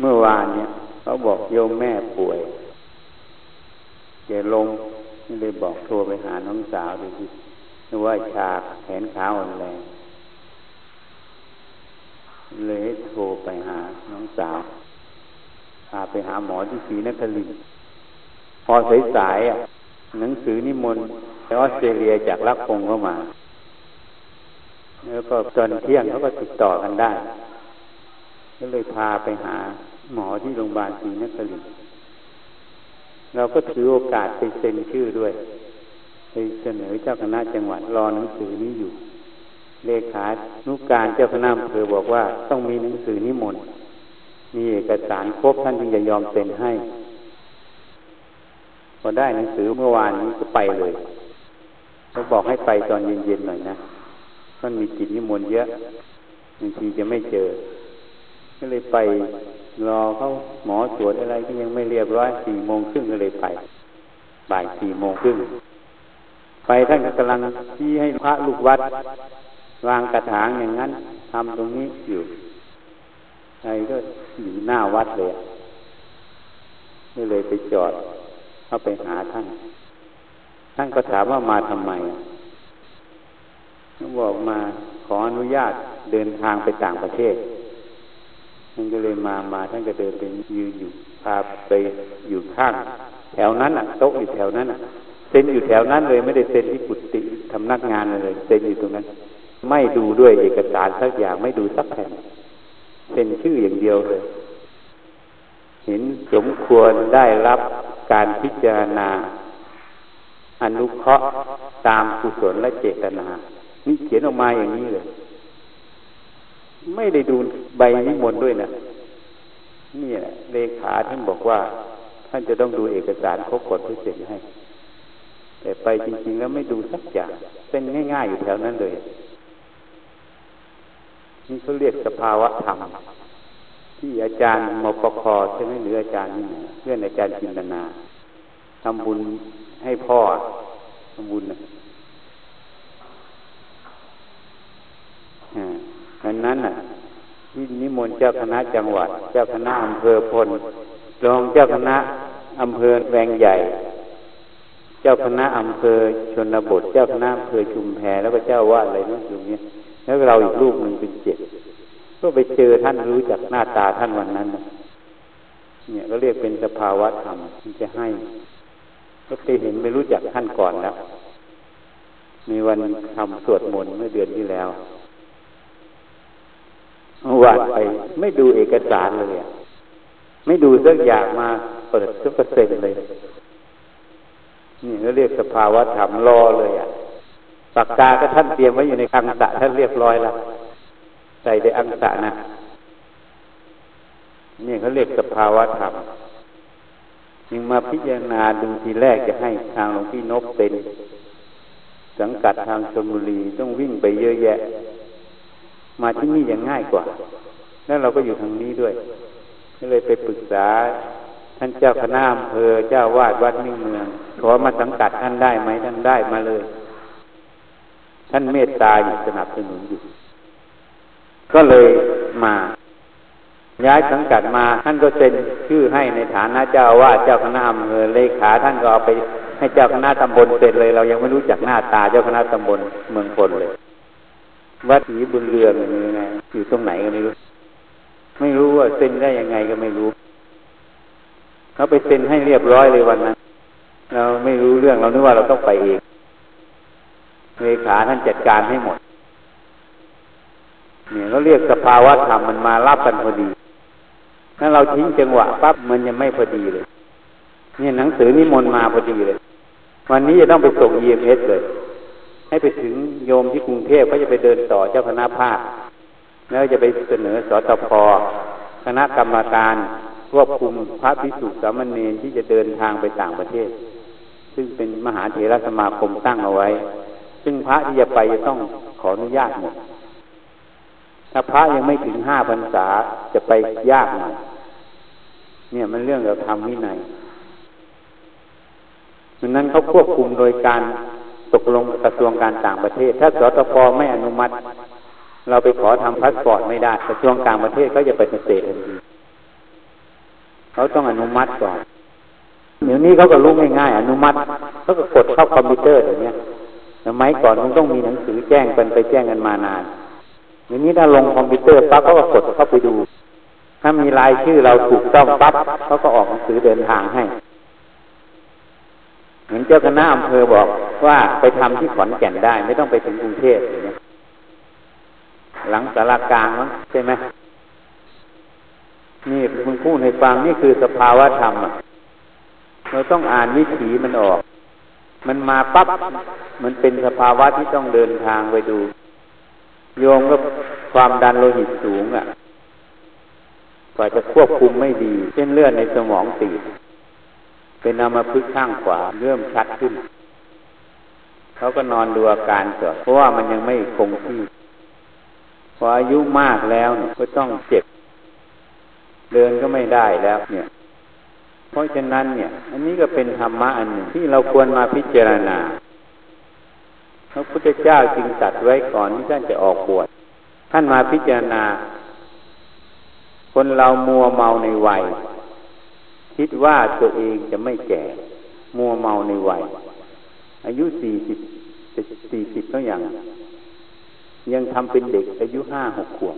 เมื่อวานเนี่ยเขาบอกโยมแม่ป่วยแกลงเลยบอกโทรไปหาน้องสาวดูสิว่าชาแขนขาอ่อนแรงเลยโทรไปหาน้องสาวพาไปหาหมอที่ศรีนครินพอสายๆอะ หนังสือนิมนต์ออสเตรเลียจากรักคงเข้ามา แล้วก็ตอนเที่ยงเขาก็ติดต่อกันได้ ก็เลยพาไปหาหมอที่โรงพยาบาลศรีนครินเราก็ถือโอกาสไปเซ็นชื่อด้วยไปเสนอเจ้าคณะจังหวัดรอหนังสือนี้อยู่ เลขานุการเจ้าคณะอำเภอบอกว่าต้องมีหนังสือนิมนต์มีเอกสารครบท่านจึงจะยอมเซ็นให้พอได้หนังสือเมื่อวานนี้ก็ไปเลยเขาบอกให้ไปตอนเย็นๆหน่อยนะมันมีกิจนิมนต์เยอะบางทีจะไม่เจอ ก็เลยไปรอเขาหมอตรวจอะไรก็ยังไม่เรียบร้อยสี่โมงครึ่งก็เลยไป บ่ายสี่โมงครึ่งไปท่านกำลังที่ให้พระลูกวัด วางกระถางอย่างนั้นทำตรงนี้อยู่ใครก็อยู่หน้าวัดเลยก็เลยไปจอดเข้าไปหาท่าน ท่านก็ถามว่ามาทำไมบอกมาขออนุญาตเดินทางไปต่างประเทศานก็เลยมามาท่านก็เดินไปยืนอยู่พาไปอยู่ข้าง แถวนั้นอะโต๊ะอยู่แถวนั้นอะเซ็นอยู่แถวนั้นเลยไม่ได้เซ็นที่กุฏิทำนักงานเลยเซ็นอยู่ตรงนั้น ไม่ดูด้วยเอกสารสักอย่างไม่ดูสักแผ่นเซ็นชื่ออย่างเดียวเลยเห็นสมควรได้รับการพิจารณา อนุเคราะห์ตามกุศลและเจตนา นี่เขียนออกมาอย่างนี้เลย ไม่ได้ดูใบนิมนต์ด้วยนะนี่แหละเลขาท่านบอกว่า ท่านจะต้องดูเอกสารครบกฎพื่อเซ็นให้ แต่ไปจริง ๆ แล้วไม่ดูสักอย่างเป็นง่าย ๆ อยู่แถวนั้นเลย นี่เขาเรียกสภาวะธรรมที่อาจารย์มปคใช่ไหมหรืออาจารย์นี่เพื่อนอาจารย์จินตนาทำบุญให้พ่อทำบุญนะ อันนั้นน่ะที่นิมนต์เจ้าคณะจังหวัด เจ้าคณะอำเภอพลรองเจ้าคณะอำเภอแวงใหญ่ เจ้าคณะอำเภอชนบท เจ้าคณะอำเภอชุมแพแล้วก็เจ้าวาดอะไรนั่นอยู่เนี้ยแล้วเราอีกลูกหนึ่งเป็นเจ็ดก็ไปเจอท่านรู้จักหน้าตาท่านวันนั้นเนี่ยก็เรียกเป็นสภาวะธรรมที่จะให้ ก็เคยเห็นไม่รู้จักท่านก่อนแล้ว มีวันทำสวดมนต์เมื่อเดือนที่แล้ว วานไป ไม่ดูเอกสารเลยไม่ดูสักอย่างมาเปิดสักเปอร์เซ็นต์เลย นี่ก็เรียกสภาวะธรรมรอเลยอะปากกาก็ท่านเตรียมไว้อยู่ในคังสะท่านเรียบร้อยแล้วใส่ในอังสะนะนี่เขาเรียกสภาวะธรรมจึงมาพิจารณาดูทีแรกจะให้ทางหลวงพี่นกเป็น สังกัดทางชลบุรีต้องวิ่งไปเยอะแยะ มาที่นี่ยังง่ายกว่า แล้วเราก็อยู่ทางนี้ด้วยก็เลยไปปรึกษา ท่านเจ้าคณะอำเภอเจ้าวาดวัดมิ่งเมือง ขอมาสังกัดท่านได้ไหมท่านได้มาเลย ท่านเมตตาอยู่สนับสนุนอยู่ ก็เลยมา ย้ายสังกัดมา ท่านก็เซ็นชื่อให้ในฐานะเจ้าว่าเจ้าคณะอำเภอเลขาท่านก็เอาไปให้เจ้าคณะตำบลเซ็นเลย เรายังไม่รู้จักหน้าตาเจ้าคณะตำบลเมืองพลเลย วัดศรีบุญเรืองนี่ไงอยู่ตรงไหนก็ไม่รู้ ไม่รู้ว่าเซ็นได้ยังไงก็ไม่รู้เขาไปเซ็นให้เรียบร้อยเลยวันนั้น เราไม่รู้เรื่องเรานึกว่าเราต้องไปเองเลขาท่านจัดการให้หมด เนี่ยเขาเรียกสภาวะธรรมมันมารับกันพอดีถ้าเราทิ้งจังหวะปั๊บมันยังไม่พอดีเลย เนี่ยหนังสือนิมนต์มาพอดีเลย วันนี้จะต้องไปส่ง EMS เลย ให้ไปถึงโยมที่กรุงเทพก็จะไปเดินต่อเจ้าคณะภาค แล้วจะไปเสนอสตพคณะกรรมการควบคุมพระภิกษุสามเณรที่จะเดินทางไปต่างประเทศ ซึ่งเป็นมหาเถรสมาคมตั้งเอาไว้ ซึ่งพระที่จะไปจะต้องขออนุญาตหมดถ้าพระยังไม่ถึงห้าพรรษาจะไปยากหน่อยเนี่ยมันเรื่องเราทำวินัยดังนั้นเขาควบคุมโดยการ ตกลงกระทรวงการต่างประเทศ ถ้าสตปไม่อนุมัติ เราไปขอทำพาสปอร์ตไม่ได้กระทรวงต่างประเทศก็จะไปเช็กทันทีเขาต้องอนุมัติก่อนเดี๋ยวนี้เขาก็รู้ง่ายๆอนุมัติเขาก็กดเข้าคอมพิวเตอร์อย่างเงี้ยสมัยก่อนมันต้องมีหนังสือแจ้งกันไปแจ้งกันมานานเดี๋ยวนี้ถ้าลงคอมพิวเตอร์ปั๊บเขาก็กดเข้าไปดู ถ้ามีรายชื่อเราถูกต้องปั๊บเขาก็ออกหนังสือเดินทางให้ เหมือนเจ้าคณะอำเภอบอกว่าไปทำที่ขอนแก่นได้ ไม่ต้องไปถึงกรุงเทพอย่างเงี้ยหลังสารากลางมั้งใช่ไหมนี่คุณพูดให้ฟังนี่คือสภาวะธรรมอะเราต้องอ่านวิถีมันออก มันมาปั๊บมันเป็นสภาวะที่ต้องเดินทางไปดู โยมก็ความดันโลหิตสูงอะกว่าจะควบคุมไม่ดี เส้นเลือดในสมองตีด เป็นอามาพึกข้างขวาเริ่มชัดขึ้น เขาก็นอนดูอาการก่อนเพราะว่ามันยังไม่คงที่พออายุมากแล้วเนี่ยก็ต้องเจ็บ เดินก็ไม่ได้แล้ว เนี่ย เพราะฉะนั้นเนี่ย อันนี้ก็เป็นธรรมะอันหนึ่งที่เราควรมาพิจารณาพระพุทธเจ้าจึงตัดไว้ก่อนที่ท่านจะออกบวชท่านมาพิจารณา คนเรามัวเมาในวัย คิดว่าตัวเองจะไม่แก่ มัวเมาในวัย อายุสี่สิบสี่สิบก็ยังยังทำเป็นเด็กอายุห้าหกขวบ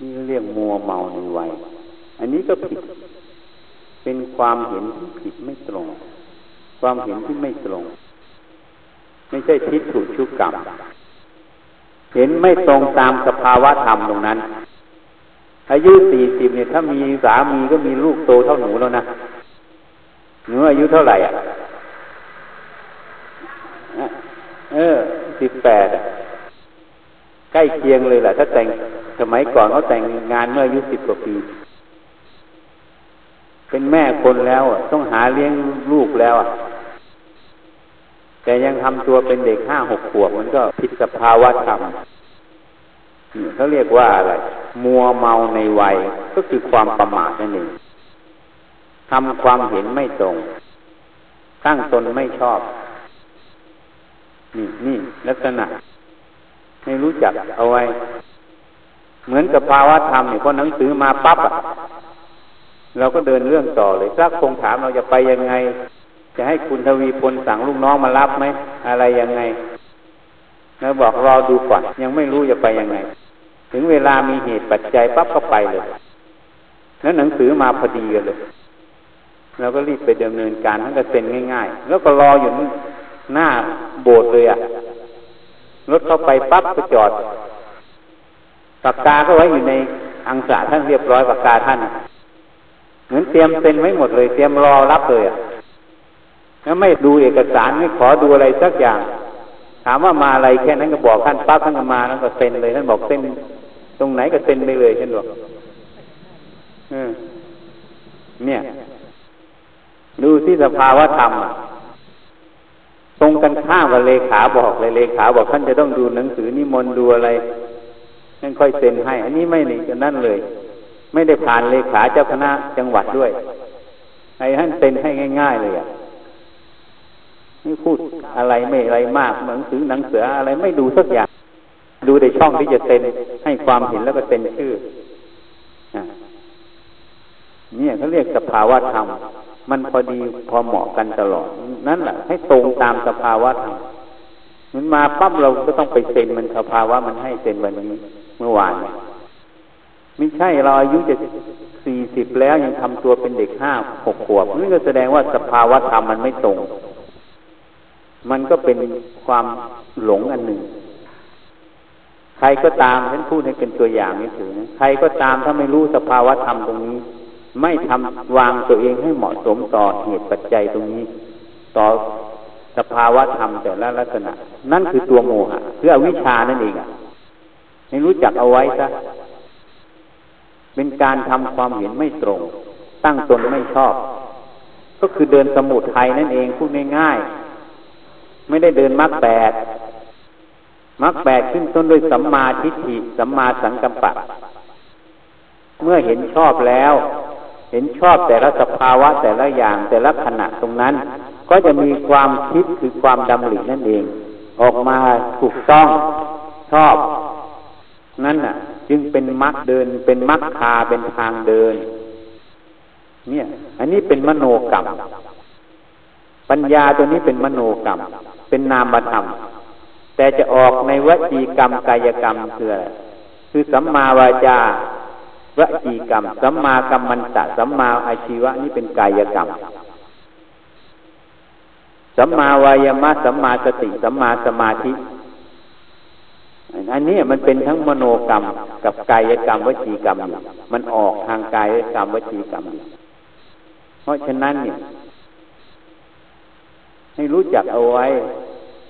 นี่เรียกมัวเมาในวัย อันนี้ก็ผิด เป็นความเห็นที่ผิดไม่ตรง ความเห็นที่ไม่ตรง ไม่ใช่ทิฏฐุชุกกรรม เห็นไม่ตรงตามสภาวะธรรมตรงนั้น อายุสี่สิบเนี่ยถ้ามีสามีก็มีลูกโตเท่าหนูแล้วนะหนูอายุเท่าไหร่อะเออสิบแปดใกล้เคียงเลยแหละถ้าแต่งสมัยก่อนเขาแต่งงานเมื่ออายุสิบกว่าปี เป็นแม่คนแล้วต้องหาเลี้ยงลูกแล้วอะแต่ยังทำตัวเป็นเด็กห้าหกขวบมันก็ผิดสภาวะธรรม เขาเรียกว่าอะไร มัวเมาในวัยก็คือความประมาทนั่นเองทำความเห็นไม่ตรง ตั้งตนไม่ชอบ นี่นี่ลักษณะ ไม่รู้จักเอาไว้ เหมือนกับภาวะธรรมเนี่ยพอหนังสือมาปั๊บอะเราก็เดินเรื่องต่อเลยสักคงถามเราจะไปยังไง จะให้คุณทวีพลสั่งลูกน้องมารับไหม อะไรยังไงแล้วบอกรอดูก่อนยังไม่รู้จะไปยังไง ถึงเวลามีเหตุปัจจัยปั๊บก็ไปเลย แล้วหนังสือมาพอดีกันเลยเราก็รีบไปดำเนินการทั้งกระเซ็นง่ายๆ แล้วก็รออยู่หน้าโบสถ์เลยอะรถเข้าไปปั๊บก็จอดปากกาก็ไว้อยู่ในอังสะท่านเรียบร้อยปากกาท่านเหมือนเตรียมเซ็นไว้หมดเลย เตรียมรอรับเลยอะแล้วไม่ดูเอกสารไม่ขอดูอะไรสักอย่าง ถามว่ามาอะไรแค่นั้นก็บอกท่านปั๊บท่านก็มาแล้วก็เซ็นเลยท่านบอกเซ็น ตรงไหนก็เซ็นไปเลยฉันบอกเนี่ย ดูที่สภาวะธรรมตรงกันข้ามกับเลขาบอกเลยเลขาบอกท่านจะต้องดูหนังสือนิมนต์ดูอะไรนั่นค่อยเซ็นให้ อันนี้ไม่นีกันนั่นเลย ไม่ได้ผ่านเลขาเจ้าคณะจังหวัดด้วยให้ท่านเซ็นให้ง่าย ๆ เลยอะไม่พูดอะไรไม่อะไรมากหนังสือหนังเสืออะไรไม่ดูสักอย่าง ดูในช่องที่จะเซ็นให้ความเห็นแล้วก็เซ็นชื่อเนี่ยเขาเรียกสภาวะธรรม มันพอดีพอเหมาะกันตลอด นั่นแหละให้ตรงตามสภาวะธรรมมันมาปั๊บเราก็ต้องไปเซ็นมันสภาวะมันให้เซ็นวันนี้เมื่อวานไม่ใช่เราอายุจะสี่สิบแล้วยังทำตัวเป็นเด็กห้าหกขวบนี่ก็แสดงว่าสภาวะธรรมมันไม่ตรง มันก็เป็นความหลงอันหนึ่ง รก็ตามฉันพูดให้เป็นตัวอย่างนี่ถือนะใครก็ตามถ้าไม่รู้สภาวะธรรมตรงนี้ ไม่ทำวางตัวเองให้เหมาะสมต่อเหตุปัจจัยตรงนี้ ต่อสภาวะธรรมแต่ละลักษณะ นั่นคือตัวโมหะคืออวิชานั่นเองอะให้รู้จักเอาไว้ซะเป็นการทำความเห็นไม่ตรง ตั้งตนไม่ชอบ ก็คือเดินสมุทัยนั่นเองพูดง่ายๆไม่ได้เดินมรรคแปด มรรคแปดขึ้นต้นด้วยสัมมาทิฏฐิสัมมาสังกัปปะ เมื่อเห็นชอบแล้ว เห็นชอบแต่ละสภาวะแต่ละอย่างแต่ละขณะตรงนั้น ก็จะมีความคิดคือความดำรินั่นเอง ออกมาถูกต้องชอบ นั่นน่ะ จึงเป็นมรรคเดิน เป็นมรรคคาเป็นทางเดิน เนี่ย อันนี้เป็นมโนกรรมปัญญาตัวนี้เป็นมโนกรรม เป็นนามธรรม แต่จะออกในวจีกรรมกายกรรมคืออะไรคือสัมมาวาจาวจีกรรม สัมมากัมมันตะสัมมาอาชีวะนี่เป็นกายกรรม สัมมาวายามะสัมมาสติ สัมมาสมาธิ อันนี้มันเป็นทั้งมโนกรรม กับกายกรรมวจีกรรมอยู่มันออกทางกายกรรมวจีกรรมอยู่เพราะฉะนั้นเนี่ยให้รู้จักเอาไว้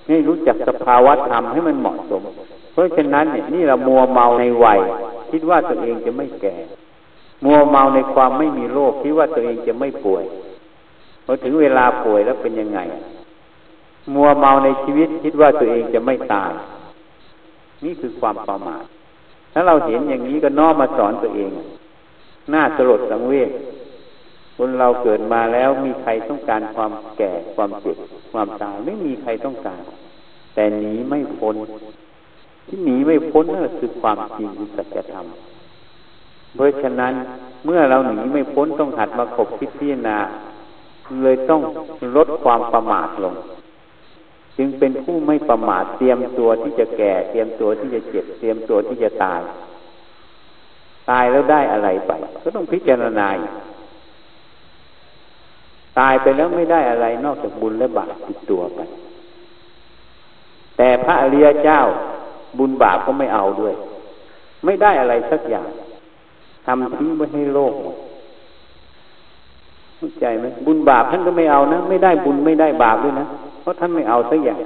ให้รู้จักสภาวะธรรมให้มันเหมาะสม เพราะฉะนั้นเนี่ยนี่เรามัวเมาในวัย คิดว่าตัวเองจะไม่แก่ มัวเมาในความไม่มีโรคคิดว่าตัวเองจะไม่ป่วยพอถึงเวลาป่วยแล้วเป็นยังไง มัวเมาในชีวิตคิดว่าตัวเองจะไม่ตาย นี่คือความประมาทถ้าเราเห็นอย่างนี้ก็น้อมมาสอนตัวเองน่าสลดสังเวช คนเราเกิดมาแล้วมีใครต้องการความแก่ความเจ็บความตายไม่มีใครต้องการ แต่หนีไม่พ้น ที่หนีไม่พ้นนั่นคือความจริงคือสัจธรรมเพราะฉะนั้นเมื่อเราหนีไม่พ้นต้องหัดมาขบคิดพิจารณาเลยต้องลดความประมาทลง จึงเป็นผู้ไม่ประมาทเตรียมตัวที่จะแก่ เตรียมตัวที่จะเจ็บเตรียมตัวที่จะตาย ตายแล้วได้อะไรไป ก็ต้องพิจารณา ตายไปแล้วไม่ได้อะไรนอกจากบุญและบาปติดตัวไป แต่พระอริยเจ้าบุญบาปก็ไม่เอาด้วย ไม่ได้อะไรสักอย่างทำทิ้งไว้ให้โลกหมดเข้าใจไหมบุญบาปท่านก็ไม่เอานะ ไม่ได้บุญไม่ได้บาปด้วยนะเพราะท่านไม่เอาสักอย่าง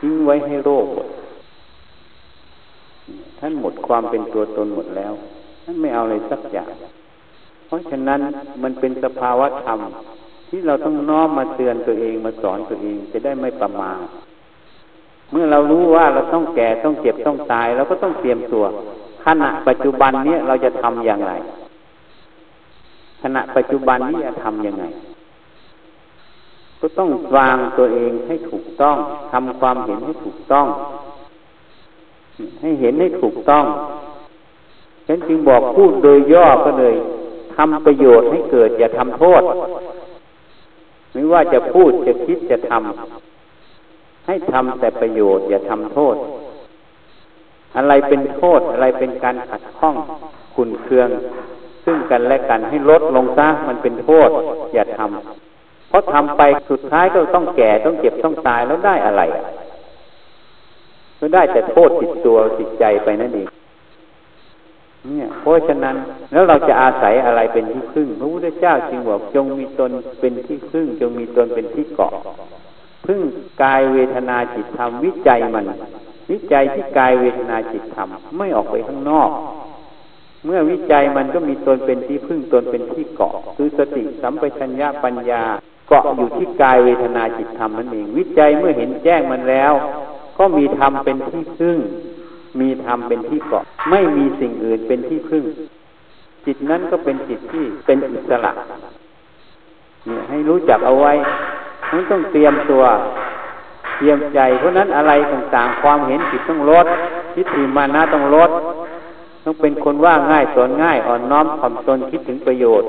ทิ้งไว้ให้โลกหมดท่านหมดความเป็นตัวตนหมดแล้ว ท่านไม่เอาอะไรสักอย่าง เพราะฉะนั้นมันเป็นสภาวะธรรม ที่เราต้องน้อมมาเตือนตัวเองมาสอนตัวเองจะได้ไม่ประมาทเมื่อเรารู้ว่าเราต้องแก่ต้องเจ็บต้องตายเราก็ต้องเตรียมตัวขณะปัจจุบันเนี้ยเราจะทำอย่างไร ขณะปัจจุบันนี้จะทำยังไง ก็ต้องวางตัวเองให้ถูกต้องทำความเห็นให้ถูกต้อง ให้เห็นให้ถูกต้องฉันจึงบอกพูดโดยย่อก็เลย ทำประโยชน์ให้เกิด อย่าทำโทษ ไม่ว่าจะพูดจะคิดจะทำให้ทำแต่ประโยชน์ อย่าทำโทษ อะไรเป็นโทษอะไรเป็นการขัดข้องขุนเคือง ซึ่งกันและกันให้ลดลงซะมันเป็นโทษ อย่าทำเพราะทำไปสุดท้ายก็ต้องแก่ต้องเจ็บต้องตายแล้วได้อะไรก็ได้แต่โทษติดตัวติดใจไปนั่นเอง เนี่ยเพราะฉะนั้นแล้วเราจะอาศัยอะไรเป็นที่พึ่งพระพุทธเจ้าจึงบอกจงมีตนเป็นที่พึ่ง จงมีตนเป็นที่เกาะ พึ่งกายเวทนาจิตธรรมวิจัยมัน วิจัยที่กายเวทนาจิตธรรมไม่ออกไปข้างนอก เมื่อวิจัยมันก็มีตนเป็นที่พึ่งตนเป็นที่เกาะ คือสติสัมปชัญญะปัญญาเกาะอยู่ที่กายเวทนาจิตธรรมนั่นเองวิจัยเมื่อเห็นแจ้งมันแล้ว ก็มีธรรมเป็นที่พึ่ง มีธรรมเป็นที่เกาะ ไม่มีสิ่งอื่นเป็นที่พึ่ง จิตนั้นก็เป็นจิตที่เป็นอิสระเนี่ยให้รู้จักเอาไว้นั้นต้องเตรียมตัว เตรียมใจ เพราะนั้นอะไรต่างๆ ความเห็นผิดต้องลดทิฏฐิมานะต้องลด ต้องเป็นคนว่าง่ายสอนง่ายอ่อนน้อมถ่อมตนคิดถึงประโยชน์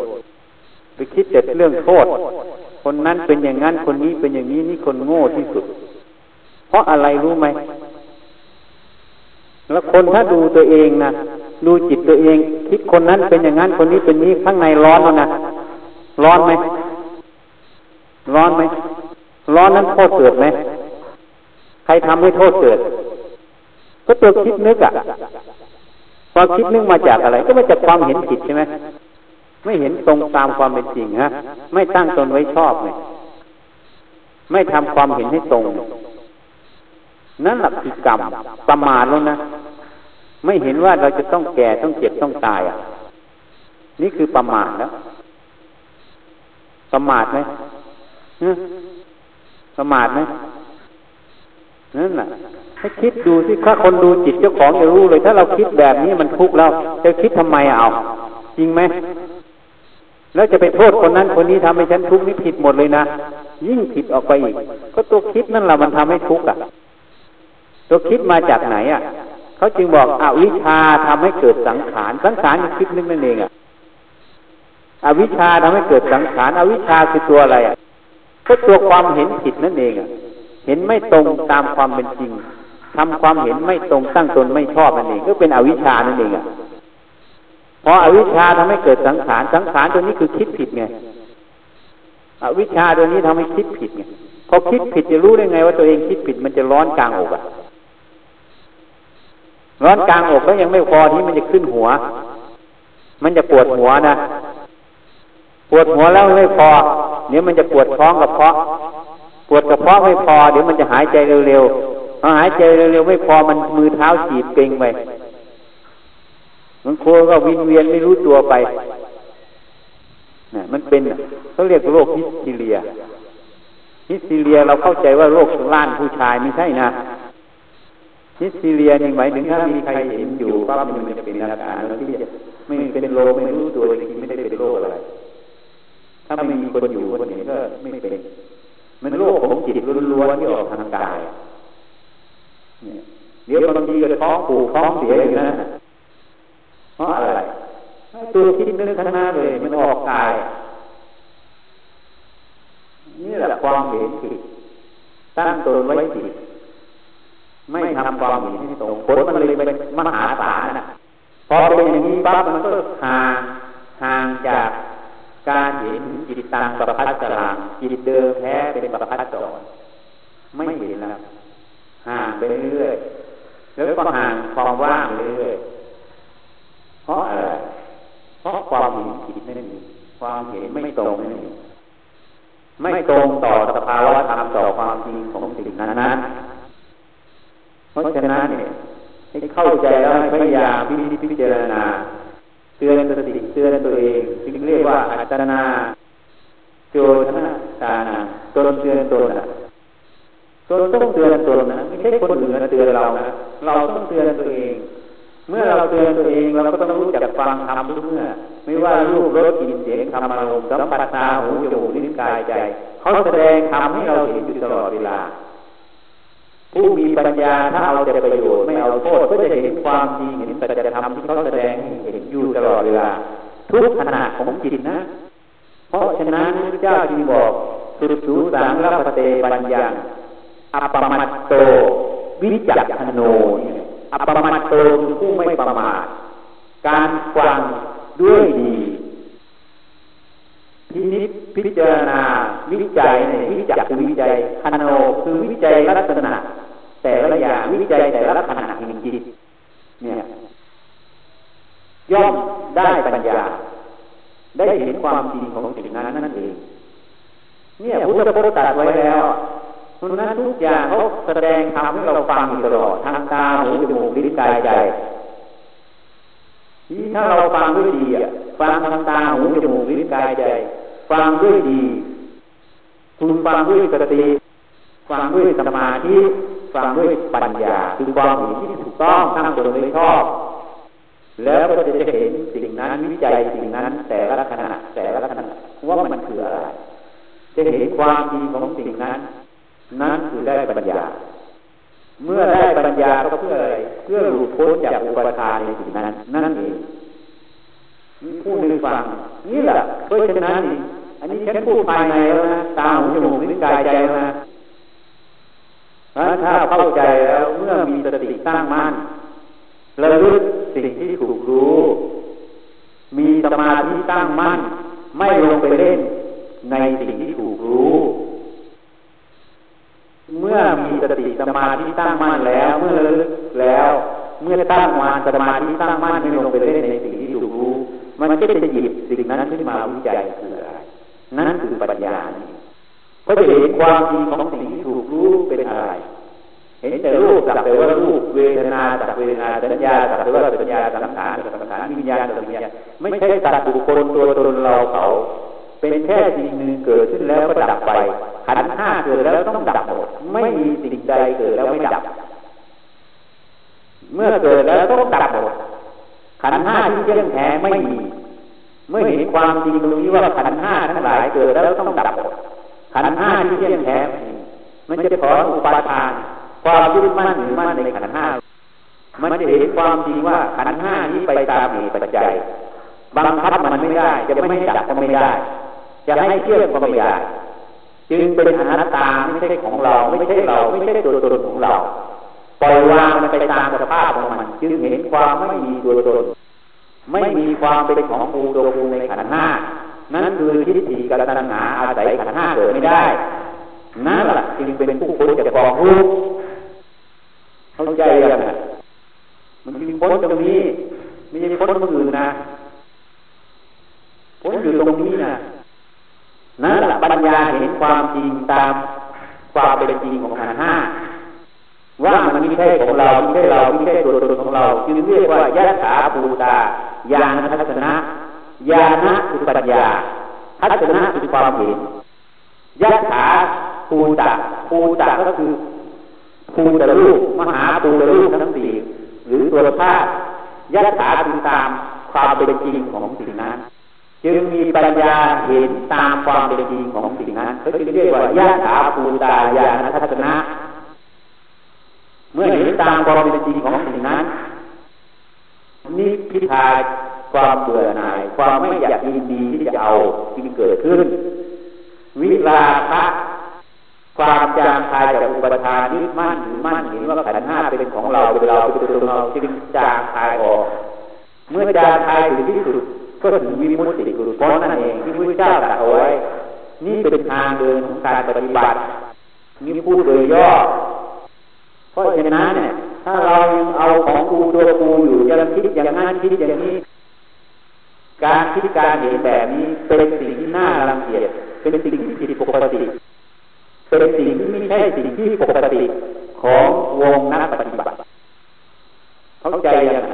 ไปคิดแต่เรื่องโทษ คนนั้นเป็นอย่างนั้นคนนี้เป็นอย่างนี้นี่คนโง่ที่สุด เพราะอะไรรู้ไหม แล้วคนถ้าดูตัวเองนะดูจิตตัวเอง คิดคนนั้นเป็นอย่างนั้นคนนี้เป็นนี้ข้างในร้อนแล้วนะร้อนไหมร้อนไหมร้อนนั้นโทษเกิดไหมใครทำให้โทษเกิด ก็ตัวคิดนึกอะพอคิดนึกมาจากอะไร ก็มาจากความเห็นผิดใช่ไหมไม่เห็นตรงตามความเป็นจริงฮะ ไม่ตั้งตนไว้ชอบเลยไม่ทำความเห็นให้ตรง นั่นแหละคือกรรมประมาทแล้วนะ ไม่เห็นว่าเราจะต้องแก่ต้องเจ็บต้องตายอะ นี่คือประมาทแล้ว ประมาทไหมประมาทไหมนั่นแหละให้คิดดูสิถ้าคนดูจิตเจ้าของจะรู้เลย ถ้าเราคิดแบบนี้มันทุกข์แล้วจะคิดทำไมเอาจริงไหมแล้วจะไปโทษคนนั้นคนนี้ทำให้ฉันทุกข์นี่ผิดหมดเลยนะยิ่งผิดออกไปอีก ก็ตัวคิดนั่นแหละมันทำให้ทุกข์อะ ตัวคิดมาจากไหนอะเขาจึงบอกอวิชาทำให้เกิดสังขารสังขารคือคิดนึกนั่นเองอะอวิชชาทำให้เกิดสังขารอวิชชาคือตัวอะไรอะก็ตัวความเห็นผิดนั่นเองอะเห็นไม่ตรงตามความเป็นจริงทำความเห็นไม่ตรงตั้งตนไม่ชอบนั่นเองก็เป็นอวิชชานั่นเองอะพออวิชชาทำให้เกิดสังขารสังขารตัวนี้คือคิดผิดไงอวิชชาตัวนี้ทำให้คิดผิดไงพอคิดผิดจะรู้ได้ไงว่าตัวเองคิดผิดมันจะร้อนกลางอกอะ ร้อนกลางอกก็ยังไม่พอที่มันจะขึ้นหัว มันจะปวดหัวนะ ปวดหัวแล้วไม่พอ เดี๋ยวมันจะปวดท้องกระเพาะ ปวดกระเพาะไม่พอ เดี๋ยวมันจะหายใจเร็วๆพอหายใจเร็วๆไม่พอมันมือเท้าจีบเกร็งไปมันโคก็วิงเวียนไม่รู้ตัวไปนี่มันเป็นเขาเรียกโรคฮิสทีเรียฮิสทีเรียเราเข้าใจว่าโรคร่านผู้ชายไม่ใช่นะ ฮิสทีเรียนี่หมายถึงถ้ามีใครเห็นอยู่ปั๊บมันจะเป็นอาการแล้วที่จะไม่เป็นโรคไม่รู้ตัวจริงไม่ได้เป็นโรคอะไร ถ้าไม่มีคนอยู่คนเห็นก็ไม่เป็น มันโรคของจิตล้วนๆที่ออกทางกายเดี๋ยวบางทีก็ท้องผูกท้องเสียอยู่นะเพราะอะไรตัวคิดนึกขนาเลยมันออกกาย นี่แหละความเห็นผิดตั้งตนไว้ผิด ไม่ทำความเห็นให้ตรงผลมันเลยเป็นมหาศาลนะพอเป็นอย่างนี้ปั๊บมันก็ห่างห่างจากการเห็นจิตตังประพัสสลางจิตเดิมแท้เป็นประพัสสอนไม่เห็นแล้วห่างไปเรื่อยแล้วก็ห่างความว่างเรื่อยเพราะอะไรเพราะความเห็นผิดนั่นเองความเห็นไม่ตรงนั่นเองไม่ตรงต่อสภาวะธรรมต่อความจริงของสิ่งนั้นนั้น ราะฉะนั้นเนี่ยให้เข้าใจแล้วพยายามพิจารณา เตือนสติเตือนตัวเองจึงเรียกว่าอัตนาโจทนาตานาตนเตือนตนนะตนต้องเตือนตนนะไม่ใช่คนอื่นมาเตือนเรานะเราต้องเตือนตัวเอง เมื่อเราเตือนตัวเองเราก็ต้องรู้จักฟังทำทุกเมื่อไม่ว่ารูปรสกลิ่นเสียงธรรมอารมณ์สัมผัสตาหูจมูกลิ้นกายใจเขาแสดงทำให้เราเห็นอยู่ตลอดเวลา ผู้มีปัญญาถ้าเอาแต่ประโยชน์ไม่เอาโทษก็จะเห็นความจริงเห็นปัจจธรรมที่เขาแสดงเห็นอยู่ตลอดเวลาทุกขณะของจิตนะ เพราะฉะนั้นพระเจ้าจึงบอกสุดสูสังรัปเตปัญญาอัปปมัตโต วิจักขโนอัปปมัตโตคือผู้ไม่ประมาทการฟังด้วยดี พินิจพิจารณาวิจัยในวิจักคือวิจัยคโนคือวิจัยลักษณะ แต่ละอย่างวิจัยแต่ละขณะแห่งจิตเนี่ย ย่อมได้ปัญญา ได้เห็นความจริงของสิ่งนั้นนั่นเอง เนี่ยพุทธพจน์ตัดไว้แล้วเพราะนั้นทุกอย่างเขาแสดงทำให้เราฟังตลอดทางตาหูจมูกลิ้นกายใจที่ถ้าเราฟังด้วยดีอะ ฟังทางตาหูจมูกลิ้นกายใจ ฟังด้วยดี คุณฟังด้วยสติฟังด้วยสมาธิฟังด้วยปัญญา คือความเห็นที่ถูกต้องตั้งตนไม่ชอบ แล้วก็จะเห็นสิ่งนั้นวิจัยสิ่งนั้นแต่ละขณะแต่ละขณะว่ามันคืออะไร จะเห็นความดีของสิ่งนั้น นั้นคือได้ปัญญา เมื่อได้ปัญญาก็เพื่ออะไรเพื่อหลุดพ้นจากอุปทานในสิ่งนั้น นั่นเอง ผู้หนึ่งฟังนี่แหละเพราะฉะนั้นอันนี้ฉันพูดภายในแล้วนะตาหูจมูกลิ้นกายใจแล้วนะถ้าเข้าใจแล้วเมื่อมีสติตั้งมั่นระลึกสิ่งที่ถูกรู้ มีสมาธิตั้งมั่น ไม่ลงไปเล่นในสิ่งที่ถูกรู้ เมื่อมีสติสมาธิตั้งมั่นแล้ว เมื่อระลึกแล้ว เมื่อตั้งมาสมาธิตั้งมั่นไม่ลงไปเล่นในสิ่งที่ มันก็จะหยิบสิ่งนั้นขึ้นมาวิจัยคืออะไรนั่นคือปัญญานี่ก็จะเห็นความจริงของสิ่งที่ถูกรู้เป็นอะไร เห็นแต่รูปสักแต่ว่ารูปเวทนาสักเวทนาสัญญาสักแต่ว่าสัญญาสังขารสังขารวิญญาณสังขารไม่ใช่สัตว์บุคคลตัวตนเราเขาเป็นแค่สิ่งหนึ่งเกิดขึ้นแล้วก็ดับไปขันห้าเกิดแล้วต้องดับหมดไม่มีสิ่งใดเกิดแล้วไม่ดับ เมื่อเกิดแล้วต้องดับหมด ขันห้าที่เที่ยงแท้ไม่มี เมื่อเห็นความจริงตรงนี้ว่าขันห้าทั้งหลายเกิดแล้วต้องดับขันห้าที่เที่ยงแท้มันจะขออุปาทานความยึดมั่นหรือมั่นในขันห้ามันจะเห็นความจริงว่าขันห้านี้ไปตามเหตุปัจจัยบังคับมันไม่ได้ จะไม่จับก็ไม่ได้ จะให้เชื่อก็ไม่ได้จึงเป็นอนัตตาไม่ใช่ของเรา ไม่ใช่เราไม่ใช่ตัวตนของเรา จึงเห็นความไม่มีตัวตน ไม่มีความเป็นของกูตัวกูในขันห้านั่นคือทิฏฐิกับตัณหาอาศัยขันห้าเกิดไม่ได้นั่นแหละจึงเป็นผู้พ้นจากกองทุกข์เข้าใจยังมันจึงพ้นตรงนี้ไม่ใช่พ้นตรงอื่นนะพ้นอยู่ตรงนี้นะนั่นแหละปัญญาเห็นความจริงตามความเป็นจริงของขันห้า ว่ามันไม่ใช่ของเราไม่ใช่เราไม่ใช่ตัวตนของเราจึงเรียกว่ายะถาภูตาญาณทัศนะญาณคือปัญญาทัศนะคือความเห็นยะถาภูตาภูตาก็คือภูตรูปมหาภูตรูปทั้งสี่หรือตัวธาตุยะถาคือตามความเป็นจริงของสิ่งนั้น จึงมีปัญญาเห็นตามความเป็นจริงของสิ่งนั้นเขาจึงเรียกว่ายะถาภูตาญาณทัศนะ เมื่อเห็นตามความเป็นจริงของสิ่งนั้นนิพพิทาความเบื่อหน่าย ความไม่อยากยินดีที่จะเอาจึงเกิดขึ้น วิลาคะความจางคายจากอุปทานนี้มั่นหรือมั่นเห็นว่าขันห้าเป็นของเราเป็นเราเป็นตัวเราจึงจางคายออก เมื่อจางคายถึงที่สุดก็ถึงวิมุตติกุรุพ้นนั่นเองที่พระเจ้าตรัสเอาไว้ นี่เป็นทางเดินของการปฏิบัตินี่พูดโดยย่อ ราะฉะนั้นเนี่ยถ้าเรายังเอาของกูตัวกูอยู่ยังคิดอย่างนั้นคิดอย่างนี้ การคิดการเห็นแบบนี้เป็นสิ่งที่น่ารังเกียจเป็นสิ่งที่ผิดปกติเป็นสิ่งที่ไม่ใช่สิ่งที่ปกติของวงนักปฏิบัติเข้าใจยัง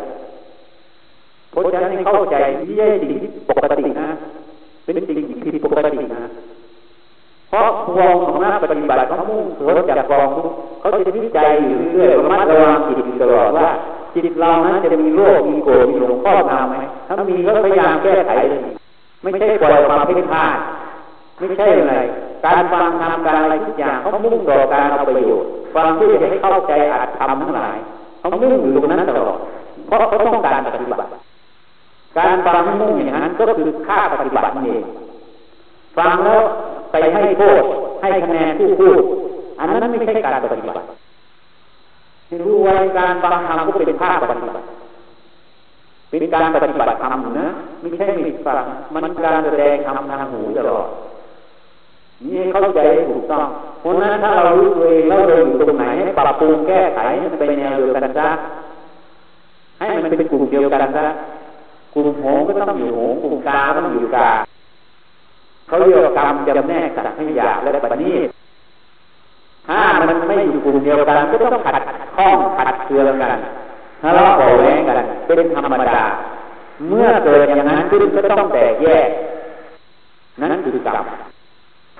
เพราะฉะนั้นเข้าใจไม่ใช่สิ่งที่ปกตินะ เป็นสิ่งที่ผิดปกตินะ ราะวงของนักปฏิบัติเขามุ่งสวนจากกองเขาจะวิจัยอยู่เรื่อยๆระมัดระวังจิตตลอดว่าจิตเรานั้นจะมีโรคมีโกรธมีหลงข้อมาไหมถ้ามีก็พยายามแก้ไขเลยไม่ใช่ปล่อยความเพ่งพลาดไม่ใช่อะไรการฟังทำการอะไรทุกอย่างเขามุ่งต่อการเอาประโยชน์ฟังเพื่อจะให้เข้าใจอาจทำทั้งหลายเขามุ่งอยู่ตรงนั้นตลอดเพราะเขาต้องการปฏิบัติ การฟังมุ่งอย่างนั้นก็คือค่าปฏิบัติเองฟังแล้ว ไปให้โทษให้คะแนนผู้พูด อันนั้นไม่ใช่การปฏิบัติรู้ไว่าการฟังธรรมก็เป็นภาคปฏิบัติเป็นการปฏิบัติธรรมนะไม่ใช่มีฟังมันการแสดงธรรมทางหูตลอดนี่เข้าใจถูกต้องเพราะนั้นถ้าเรารู้ตัวเองแล้วเราอยู่ตรงไหนปรับปรุงแก้ไขให้มันเป็นแนวเดียวกันซะให้มันเป็นกลุ่มเดียวกันซะกลุ่มหงก็ต้องอยู่หงกลุ่มกาต้องอยู่กา เขาเรียกกรรมจำแนกสัตว์ให้หยาบและปณีตถ้ามันไม่อยู่กลุ่มเดียวกันก็ต้องขัดข้องขัดเคืองกันถ้าะเราแย้งกัน เป็นธรรมดา เมื่อเกิดอย่างนั้นขึ้นก็ต้องแตกแยก นั่นคือกรรม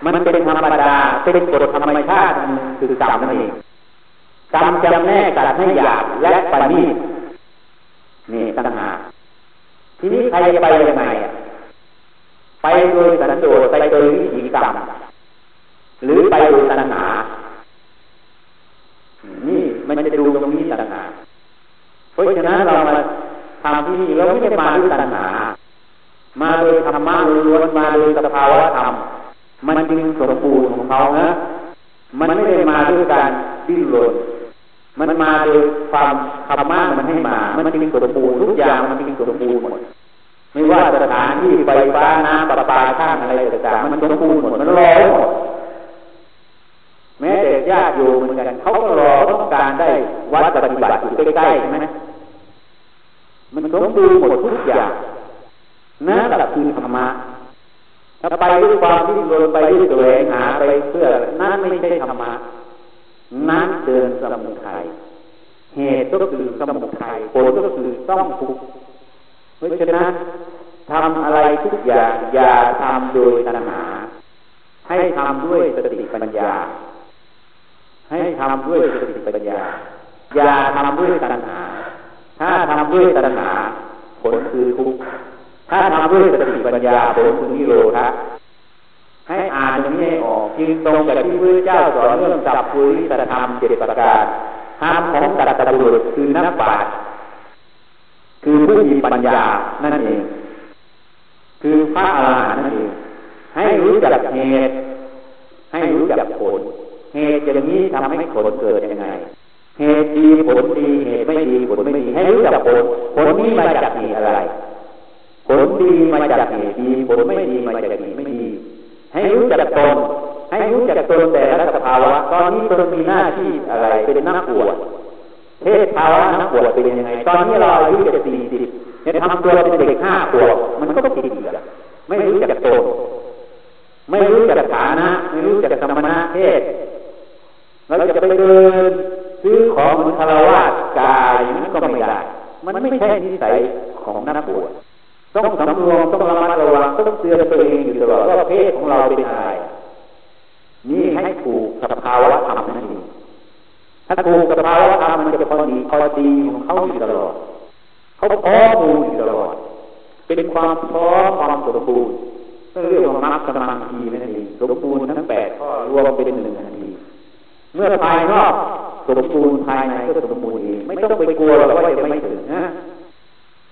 มันเป็นธรรมดาเป็นกฎธรรมชาติคือกรรมนั่นเองกรรมจำแนกสัตว์ให้หยาบและปณีตนี่ตั้งหาทีนี้ใครจะไปยังไงอะ ไปโดยสันโดษไปโดยวิถีกรรมหรือไปโดยตัณหา นี่มันจะดูตรงนี้ตัณหา เพราะฉะนั้นเรามาทำที่นี่เราไม่ได้มาด้วยตัณหา มาโดยธรรมะล้วนมาโดยสภาวะธรรม มันจึงสมบูรณ์ของเขานะมันไม่ได้มาด้วยการดิ้นรน มันมาโดยความธรรมะมันให้มา มันจึงสมบูรณ์ทุกอย่างมันจึงสมบูรณ์หมด ไม่ว่าสถานที่ไฟฟ้าน้ำประปาข้างอะไรต่างๆมันสมบูรณ์หมดมันรอหมดแม้แต่ญาติโยมเหมือนกันเขาก็รอต้องการได้วัดปฏิบัติอยู่ใกล้ๆใช่ไหมมันสมบูรณ์หมดทุกอย่างนั่นแหละคือธรรมะถ้าไปด้วยความที่โดนไปด้วยตัวเองหาไปเพื่อนั่นไม่ใช่ธรรมะนั่นเดินสมุทัยเหตุก็คือสมุทัยผลก็คือต้องทุกข์ เพราะฉะนั้นทำอะไรทุกอย่างอย่าทำโดยตัณหา ให้ทำด้วยสติปัญญา ให้ทำด้วยสติปัญญา อย่าทำด้วยตัณหา ถ้าทำด้วยตัณหา ผลคือทุกข์ถ้าทำด้วยสติปัญญาผลคือนิโรธะให้อ่านตรงนี้ออกจึงตรงกับที่พระเจ้าสอนเรื่องสัพพุริสธรรมเจ็ดประการธรรมของสัตตบุรุษคือนักปราชญ์ คือผู้มีปัญญานั่นเอง คือพระอรหันต์นั่นเอง ให้รู้จักเหตุ ให้รู้จักผล เหตุอย่างนี้ทำให้ผลเกิดยังไง เหตุดีผลดี เหตุไม่ดีผลไม่ดี ให้รู้จักผล ผลนี้มาจากเหตุอะไร ผลดีมาจากเหตุดี ผลไม่ดีมาจากเหตุไม่ดี ให้รู้จักตนให้รู้จักตนแต่ละสภาวะ ตอนนี้ตนมีหน้าที่อะไร เป็นนักบวช เทศภาวะนักปวดเป็นยังไง ตอนนี้เราอายุเจ็ดสี่สิบจะทำตัวเป็นเด็กห้าขวบมันก็ผิดอีกไม่รู้จักตนไม่รู้จักฐานะ ไม่รู้จักสมณะเทศเราจะไปเดินซื้อของเหมือนคารวะกายนั้นก็ไม่ได้ มันไม่ใช่นิสัยของนักบวชต้องสำรวมต้องระมัดระวังต้องเตือนตัวเองอยู่ตลอดว่าเพศของเราเป็นอะไร นี่ให้ถูกสภาวะธรรมนั่นเองถ้าถูกสภาวะธรรมมันจะพอดีพอดีของเขาอยู่ตลอด พร้อมอยู่ตลอด เป็นความพร้อมความสมบูรณ์เรียกว่ามรรคสมาธินั่นเองสมบูรณ์ทั้งแปดข้อรวมเป็นหนึ่งนาทีเมื่อภายนอกสมบูรณ์ภายในก็สมบูรณ์เองไม่ต้องไปกลัวว่าจะไม่ถึงนะ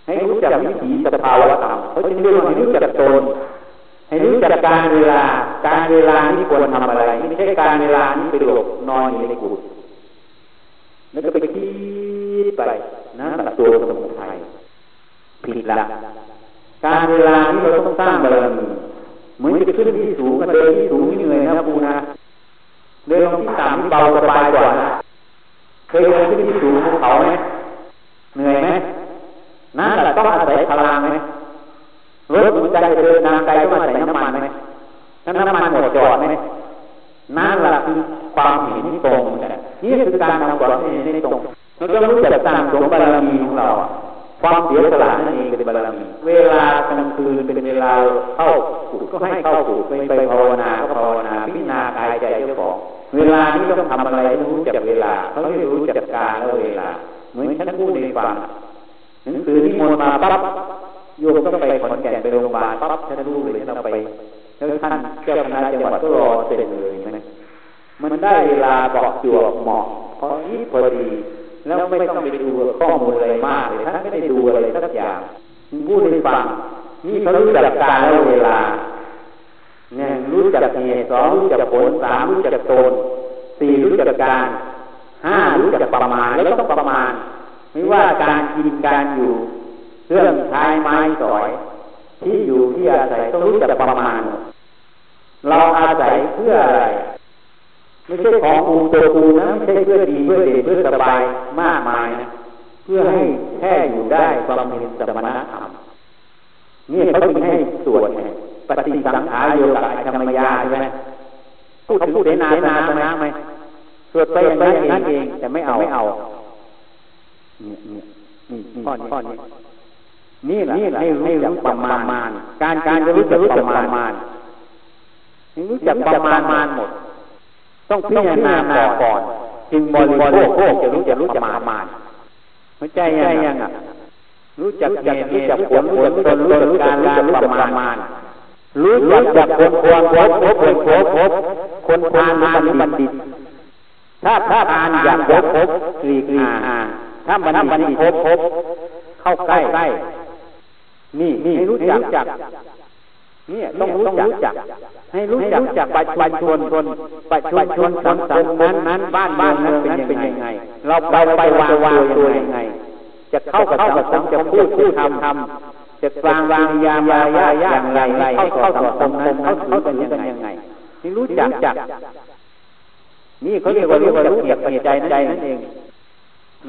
ให้รู้จักวิถีสภาวะธรรมเขาจึงเรียกว่าให้รู้จักตนให้รู้จักการเวลา การเวลานี่ควรทำอะไร ไม่ใช่การเวลานี่ไปหลบนอนอยู่ในกุฏแล้วก็ไปคิดไปนะตัวสม ดละการเวลานี้เราต้องสร้างบารมีเหมือนจะขึ้นที่สูงก็เดินที่สูงเหนื่อยนะปูนะเดินลงที่ต่ำที่เบาสบายกว่านะเคยเดินขึ้นที่สูงภูเขาไหมเหนื่อยไหมนั่นแหละต้องอาศัยพลังไหมรถหัวใจเดินนานไกลต้องอาศัยน้ำมันไหมถ้าน้ำมันหมดจอดไหมนั่นแหละคือความเห็นที่ตรงนี่คือการทำความเห็นที่ตรงเราต้องรู้จักสร้างสมบารมีของเรา ความเสียสละนั่นเองเป็นบารมีเวลากลางคืนเป็นเวลาเข้าสู่ก็ให้เข้าสู่ไปไปภาวนาก็ภาวนาพิจารณากายใจเจ้าของเวลานี้ต้องทำอะไรรู้จักเวลาเขาไม่รู้จักการและเวลา เหมือนฉันพูดในฟังหนังสือนิมนมาปั๊บโยมต้องไปขอนแก่นไปโรงพยาบาลปั๊บฉันรู้เลยฉันเอาไปแล้วท่านเจ้าคณะจังหวัดก็รอเสร็จเลยไหมมันได้เวลาบอกจวบเหมาะพอดีพอดี แล้วไม่ต้องไปดูข้อมูลอะไรมากเลยท่านไม่ได้ดูอะไรสักอย่างพูดให้ฟังนี่เขารู้จักการและเวลาเนี่ยรู้จักเหตุสองรู้จักผลสามรู้จักตนสี่รู้จักการห้ารู้จักประมาณแล้วก็ประมาณ ไม่ว่าการกินการอยู่เครื่องใช้ไม้สอย ที่อยู่ที่อาศัยต้องรู้จักประมาณ เราอาศัยเพื่ออะไร ไม่ใช่ของกูตัวกูนะไม่ใช่เพื่อดีเพื่อเด่นเพื่อสบายมากมายนะเพื่อให้แค่อยู่ได้ความเป็นสมณธรรมนี่เขาจึงให้สวดไงปฏิสังขารโยกะธรรมยาใช่ไหมพูดถึงเสนาสนะตรงนั้นไหมสวดไปอย่างนั้นเอง แต่ไม่เอาไม่เอานี่นี่นี่ข้อนี้ข้อนี้นี่แหละให้รู้จักประมาณ การการจะรู้จักประมาณรู้จักประมาณหมด ต้องพิจารณาก่อนจึงบริโภคจะรู้จะรู้จะมามาหัวใจยังอะรู้จักเหตุรู้จักผลรู้จักตนรู้จักการรู้จักประมาณรู้จักจักคนควรพบพบคนพบพบคนพานทานบัณฑิตถ้าถ้าทานอยากพบพบหลีกลีถ้าบัณฑิตพบพบเข้าใกล้ใกล้นี่นี่รู้จัก นี่ต้องรู้จัก ให้รู้จักจากปัจจุบันชนชนปัจจุบันชนสังคมนั้นนั้นบ้านบ้านนั้นเป็นยังไง เราไปไปวางวางตัวยังไง จะเข้ากับสังคมจะพูดพูดทำทำจะกลางวางยามายาอย่างไรเข้าเข้าต่อสังคมนั้นเขาเป็นยังไงนี่รู้จักจัก นี่เขาเรียกว่าเรียกว่ารู้จักเหตุใจใจนั่นเอง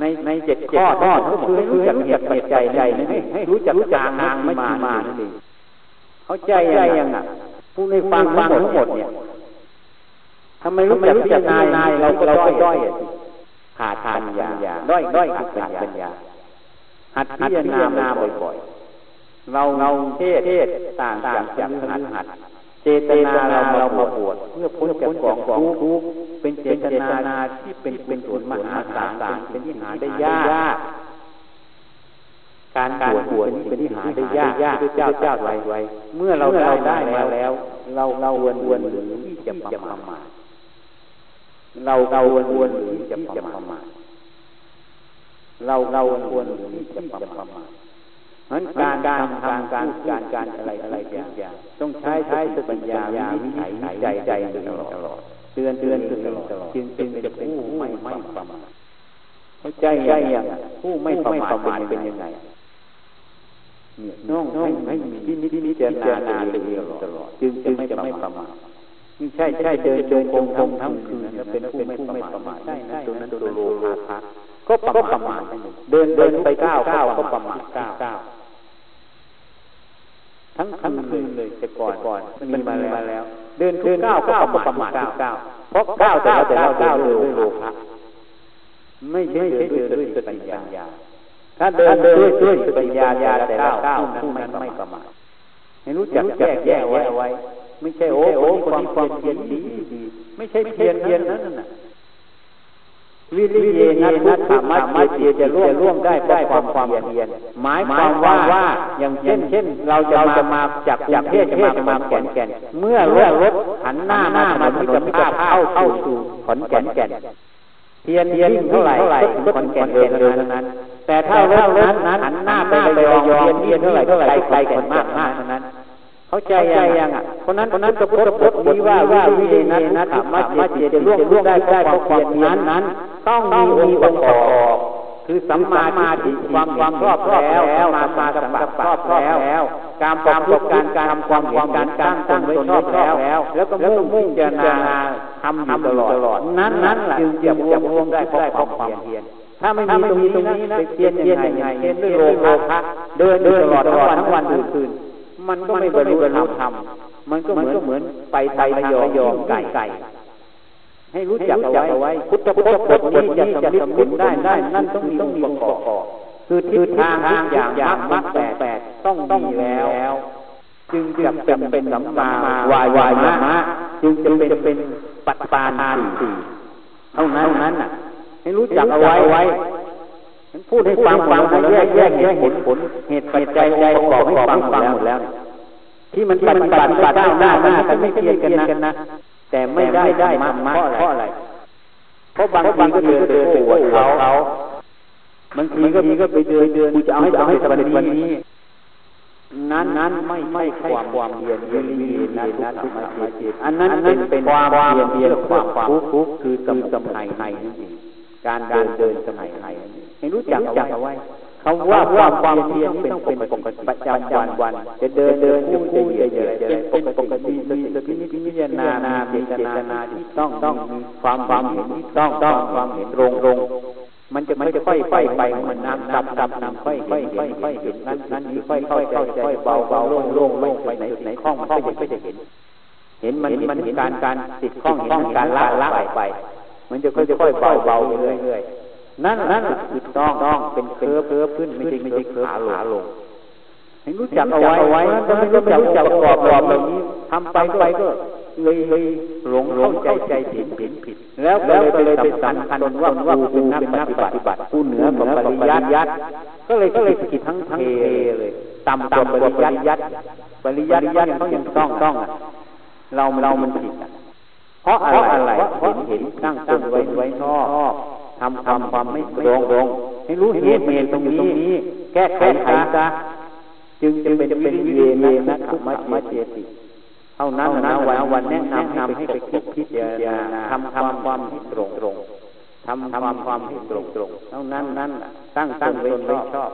ในในเจ็ดข้อข้อทั้งหมดคือรู้จักเหตุใจใจนั่นเองให้รู้จักรู้จักทางไม่มานั่นเอง เข้าใจยังไงผู้ในฟังฟังทั้งหมดเนี่ยทำไมรู้จักพิจารณาเราเราก็ด้อยขาดปัญญาด้อยด้อยขาดปัญญาหัดพิจารณาบ่อยๆเราเราเทศเทศต่างต่างจากหัดหัดเจตนาเราเรามาบวชเพื่อพ้นจากกองของทุกข์เป็นเจตนาที่เป็นเป็นส่วนมหาศาลเป็นที่หาได้ยาก การการบวชเป็นที่หาได้ยากยากเจ้าเจ้าไวไวเมื่อเราได้มาแล้ว เราเราวนวนหรือที่จะประมาทเราเราวนวนหรือที่จะประมาทเราเราวนวนหรือที่จะประมาทนั้นการการทำการการการอะไรอะไรอย่างต้องใช้ใช้สติปัญญาวินิจฉัยใจใจตลอดเตือนเตือนตลอดจึงจึงจะเป็นผู้ไม่ไม่ประมาทเข้าใจยังผู้ไม่ประมาทเป็นยังไง เนี่ยน้องให้ให้มีนินิจารณาตัวเองตลอดจึงจึงจะไม่ประมาทนี่ใช่ใช่เดินเดินคงคงทั้งคืนจะเป็นผู้ไม่ประมาทใช่นะตัวนั้นตัวโลภะก็ประมาทเดินเดินไปก้าวก้าวก็ประมาทก้าวก้าวทั้งทั้งคืนเลยแต่ก่อนก่อนมันมีมาแล้ว เดินทุกก้าวก็ประมาททุกก้าวเพราะก้าวแต่เราแต่เราก้าวด้วยโลภะไม่ใช่เดินด้วยสติปัญญา ถ้าเดินด้วยด้วยสติปัญญาญาแต่ละก้าวผู้นั้นไม่ประมาทให้รู้จักแยกแยกไว้ ไม่ใช่โอ้โหคนนี้ความเพียรดีดีไม่ใช่เพียรเพียรนั้นน่ะวิริยนัทธรรมะมัจเจจะร่วมร่วมได้ได้ความความเพียรหมายความว่าว่าอย่างเช่นเช่น เราจะจะมาจากจากเทศจะมาจะมาแก่นแก่นเมื่อรถรถหันหน้าหน้ามาที่จะภาพเข้าเข้าสู่ขอนแก่นแก่น เพียรเพียรเท่าไหร่ก็ขอนแก่นเดินเดินนั้น แต่ถ้ารถนั้นหันหน้าไปยองเพียรเพียรเท่าไหร่เท่าไหร่ไกลกันมากมากนั้น เข้าใจยังอะเพราะนั้นเพราะนั้นจะพูดบทนี้ว่าว่าวิเดนัทนัทมัจเจจะร่วมร่วมได้ได้ความเพียนั้นนั้น ต้องมีองค์ประกอบคือสัมมาทิฏฐิความความรอบแล้วมามาสัมปะรอบแล้ว การประพฤติการการทำความเห็นการตั้งตั้งไว้ชอบแล้ว แล้วก็มุ่งมุ่งเจรนาทำทำตลอดตลอด นั้นนั้นแหละจึงจะรวมรวมได้ได้ความเพียรถ้าไม่มีตรงนี้ตรงนี้นะเพียรยังไงเพียรด้วยโลภะเดินเดินตลอดทั้งวันทั้งวันคืน มันก็ไม่บรรลุธรรมมันก็เหมือนเหมือนไปไประยองไก่ไก่ให้รู้จักเอาไว้พุทธพุทธบทนี้จะสำลิดผลได้ได้นั่นต้องมีต้องมีองค์ประกอบ คือทิศทางทางอย่างอย่างมรรคแปดต้องต้องมีแล้ว จึงจะเป็นเป็นสัมมาวายวายมะจึงจะเป็นเป็นปัตตานาสี่เท่านั้นนั้นน่ะ ให้รู้จักเอาไว้ไว้พูดให้ฟังฟังแยกแยกแยกเห็นผลเหตุปัจจัยองค์ประกอบให้ฟังฟังหมดแล้ว ที่มันปฏิบัติปฏิบัติหน้าหน้ากันไม่เทียงกันนะแต่ไม่ได้ได้มาเพราะอะไรเพราะบางทีก็เดินเดินโอ้เขาเขา บางทีก็มีก็ไปเดินเดินกูจะเอาให้เอาให้สบายวันนี้ นั้นนั้นไม่ไม่ใช่ความเพียรเรียนเรียนนะทุกข์มาเจตอันนั้นเป็นเป็นความเพียรเพียรความความทุกข์คือสมุทัยในนั่นเองการเดินเดินสมัยไหนให้รู้จักจักเอาไว้คำว่าความความเพียรนี่ต้องเป็นปกติประจำวันวัน จะเดินเดินจะพูดจะเหยียดจะเป็นปกติมีสตินิพิจารณานาเจตนาที่ต้องต้องมีความความเห็นที่ต้องต้องความเห็นตรงตรง มันจะมันจะค่อยค่อยไปมันน้ำดับดับน้ำค่อยค่อยค่อยค่อยเห็นนั้นนั้นนี้ค่อยค่อยเข้าใจเบาเบาโล่งโล่งโล่งไปไหนไหนคล้องมันก็จะก็จะเห็น เห็นมันมันเห็นการการติดข้องเห็นการละละไป มันจะค่อยจะค่อยเบาเบาไปเรื่อยๆนั่นนั่นคือต้องต้องเป็น curve curve ขึ้นไม่ใช่ไม่ใช่ curve ขาลงให้รู้จักเอาไว้ไว้ถ้าไม่รู้จักจักประกอบแบบนี้ทำไปไปก็ เลยเลยหลงหลงใจใจผิดผิดผิดแล้วแล้วก็เลยไปสำคัญว่าว่ากูเป็นนักปฏิบัติกูเหนือกว่าปริยัติยัดก็เลยก็เลยผิดทั้งทั้งเทเลยต่ำต่ำปริยัติยัดปริยัติยัดต้องยังต้องต้องเราเรามันผิดเพราะอะไรเพราะเห็นตั้งตั้งไว้ไว้นอกทำทำความไม่ตรงตรงให้รู้เหตุเมตตรงนี้ แก้ไขซะจึงจึงเป็นเป็นวิเวนะทุกมัจมเจติ เท่านั้นนะวันวันแนะนำนำให้ไปคิดพิจารณาทำทำความผิดตรงตรงทำทำความผิดตรงตรงเท่านั้นนั้นตั้งตั้งไว้ชอบ